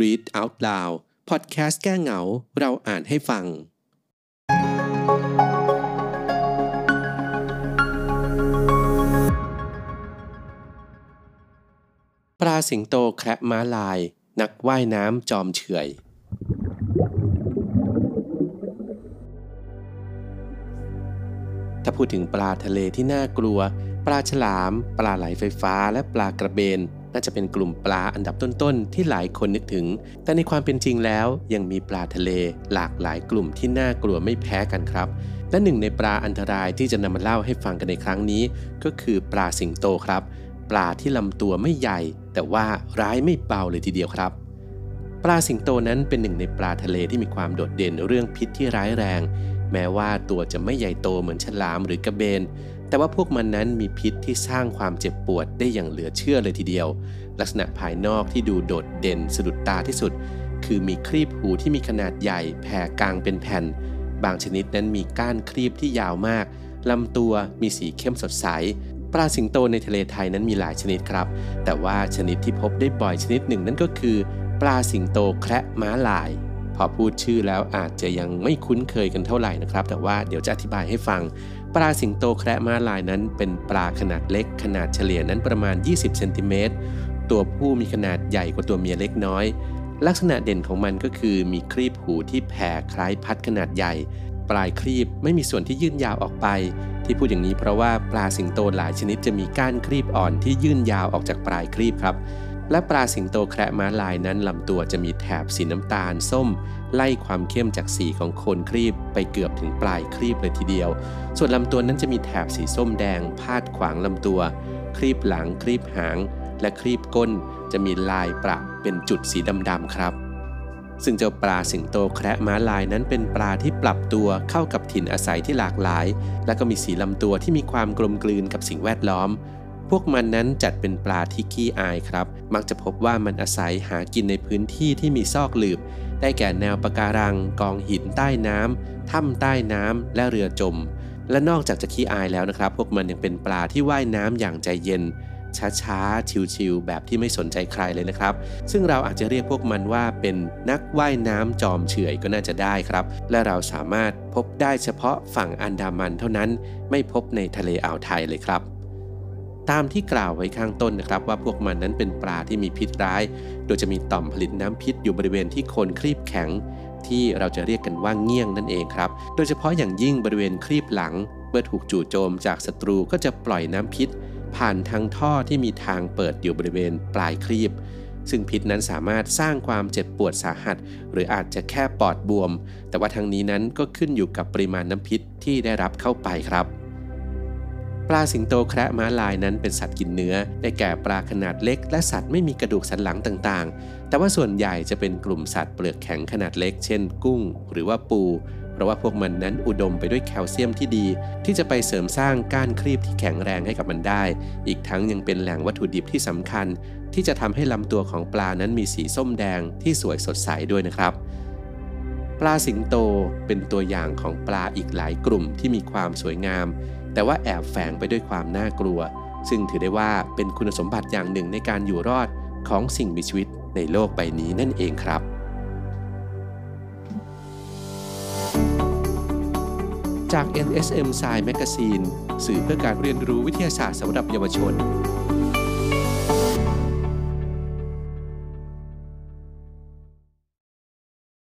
Read Out Loud พอดแคสต์แก้เหงา เราอ่านให้ฟัง ปลาสิงโตแคระม้าลาย นักว่ายน้ำจอมเฉยถ้าพูดถึงปลาทะเลที่น่ากลัว ปลาฉลาม ปลาไหลไฟฟ้า และปลากระเบน น่าจะเป็นกลุ่มปลาอันดับต้นๆ ที่หลายคนนึกถึง แต่ในความเป็นจริงแล้ว ยังมีปลาทะเล หลากหลายกลุ่มที่น่ากลัวไม่แพ้กันครับ และหนึ่งในปลาอันตรายที่จะนำมาเล่าให้ฟังกันในครั้งนี้ ก็คือปลาสิงโตครับ ปลาที่ลำตัวไม่ใหญ่ แต่ว่าร้ายไม่เบาเลยทีเดียวครับปลาสิงโตนั้นเป็นหนึ่งในปลาทะเลที่มีความโดดเด่นเรื่องพิษที่ร้ายแรง แม้ว่าตัวจะไม่ใหญ่โตเหมือนฉลามหรือกระเบน แต่ว่าพวกมันนั้นมีพิษที่สร้างความเจ็บปวดได้อย่างเหลือเชื่อเลยทีเดียว ลักษณะภายนอกที่ดูโดดเด่นสะดุดตาที่สุด คือมีครีบหูที่มีขนาดใหญ่แผ่กลางเป็นแผ่น บางชนิดนั้นมีก้านครีบที่ยาวมากลำตัวมีสีเข้มสดใสปลาสิงโตในทะเลไทยนั้นมีหลายชนิดครับ แต่ว่าชนิดที่พบได้บ่อยชนิดหนึ่งนั่นก็คือ ปลาสิงโตแคระม้าลาย อพูดชื่อแล้วอาจจะยังไม่คุ้นเคยกันเท่าไหร่นะครับ แต่ว่าเดี๋ยวจะอธิบายให้ฟัง ปลาสิงโตแคระม้าลายนั้น เป็นปลาขนาดเล็ก ขนาดเฉลี่ยนั้นประมาณ 20เซนติเมตร ตัวผู้มีขนาดใหญ่กว่าตัวเมียเล็กน้อย ลักษณะเด่นของมันก็คือมีครีบหูที่แผ่คล้ายพัดขนาดใหญ่ ปลายครีบไม่มีส่วนที่ยื่นยาวออกไป ที่พูดอย่างนี้เพราะว่าปลาสิงโตหลายชนิดจะมีก้านครีบอ่อนที่ยื่นยาวออกจากปลายครีบครับ และปลาสิงโตแคระม้าลายนั้นลำตัวจะมีแถบสีน้ำตาลส้ม ไล่ความเข้มจากสีของโคนครีบไปเกือบถึงปลายครีบเลยทีเดียว ส่วนลำตัวนั้นจะมีแถบสีส้มแดง พาดขวางลำตัว ครีบหลังครีบหาง และครีบก้นจะมีลายประเป็นจุดสีดำๆครับ ซึ่งเจ้าปลาสิงโตแคระม้าลายนั้นเป็นปลาที่ปรับตัวเข้ากับถิ่นอาศัยที่หลากหลาย และก็มีสีลำตัวที่มีความกลมกลืนกับสิ่งแวดล้อม วกมันนั้นจัดเป็นปลาที่ขี้อายครับ มักจะพบว่ามันอาศัยหากินในพื้นที่ที่มีซอกหลืบ ได้แก่แนวปะการัง กองหินใต้น้ำถ้ำใต้น้ำและเรือจม และนอกจากจะขี้อายแล้วนะครับ พวกมันยังเป็นปลาที่ว่ายน้ำอย่างใจเย็นช้าๆ ชิวๆ แบบที่ไม่สนใจใครเลยนะครับ ซึ่งเราอาจจะเรียกพวกมันว่าเป็นนักว่ายน้ำจอมเฉยก็น่าจะได้ครับ และเราสามารถพบได้เฉพาะฝั่งอันดามันเท่านั้น ไม่พบในทะเลอ่าวไทยเลยครับ ตามที่กล่าวไว้ข้างต้นนะครับว่าพวกมันนั้นเป็นปลาที่มีพิษร้าย โดยจะมีต่อมผลิตน้ำพิษอยู่บริเวณที่โคนครีบแข็ง ที่เราจะเรียกกันว่าเงี้ยงนั่นเองครับ โดยเฉพาะอย่างยิ่งบริเวณครีบหลัง เมื่อถูกจู่โจมจากศัตรูก็จะปล่อยน้ำพิษ ผ่านทางท่อที่มีทางเปิดอยู่บริเวณปลายครีบ ซึ่งพิษนั้นสามารถสร้างความเจ็บปวดสาหัส หรืออาจจะแค่ปอดบวม แต่ว่าทางนี้นั้นก็ขึ้นอยู่กับปริมาณน้ำพิษที่ได้รับเข้าไปครับ ลาสิงโตแคระม้าลายนั้นเป็นสัตว์กินเนื้อ ได้แก่ปลาขนาดเล็ก และสัตว์ไม่มีกระดูกสันหลังต่างๆ แต่ว่าส่วนใหญ่จะเป็นกลุ่มสัตว์เปลือกแข็งขนาดเล็ก เช่น กุ้ง หรือว่าปู เพราะว่าพวกมันนั้นอุดมไปด้วยแคลเซียมที่ดี ที่จะไปเสริมสร้างก้านครีบที่แข็งแรงให้กับมันได้ อีกทั้งยังเป็นแหล่งวัตถุดิบที่สำคัญ ที่จะทำให้ลำตัวของปลานั้นมีสีส้มแดงที่สวยสดใสด้วยนะครับปลาสิงโตเป็นตัวอย่างของปลาอีกหลายกลุ่มที่มีความสวยงาม แต่ว่าแอบแฝงไปด้วยความน่ากลัว ซึ่งถือได้ว่าเป็นคุณสมบัติอย่างหนึ่งในการอยู่รอดของสิ่งมีชีวิตในโลกใบนี้นั่นเองครับ จาก NSM Science Magazine สื่อเพื่อการเรียนรู้วิทยาศาสตร์สำหรับเยาวชน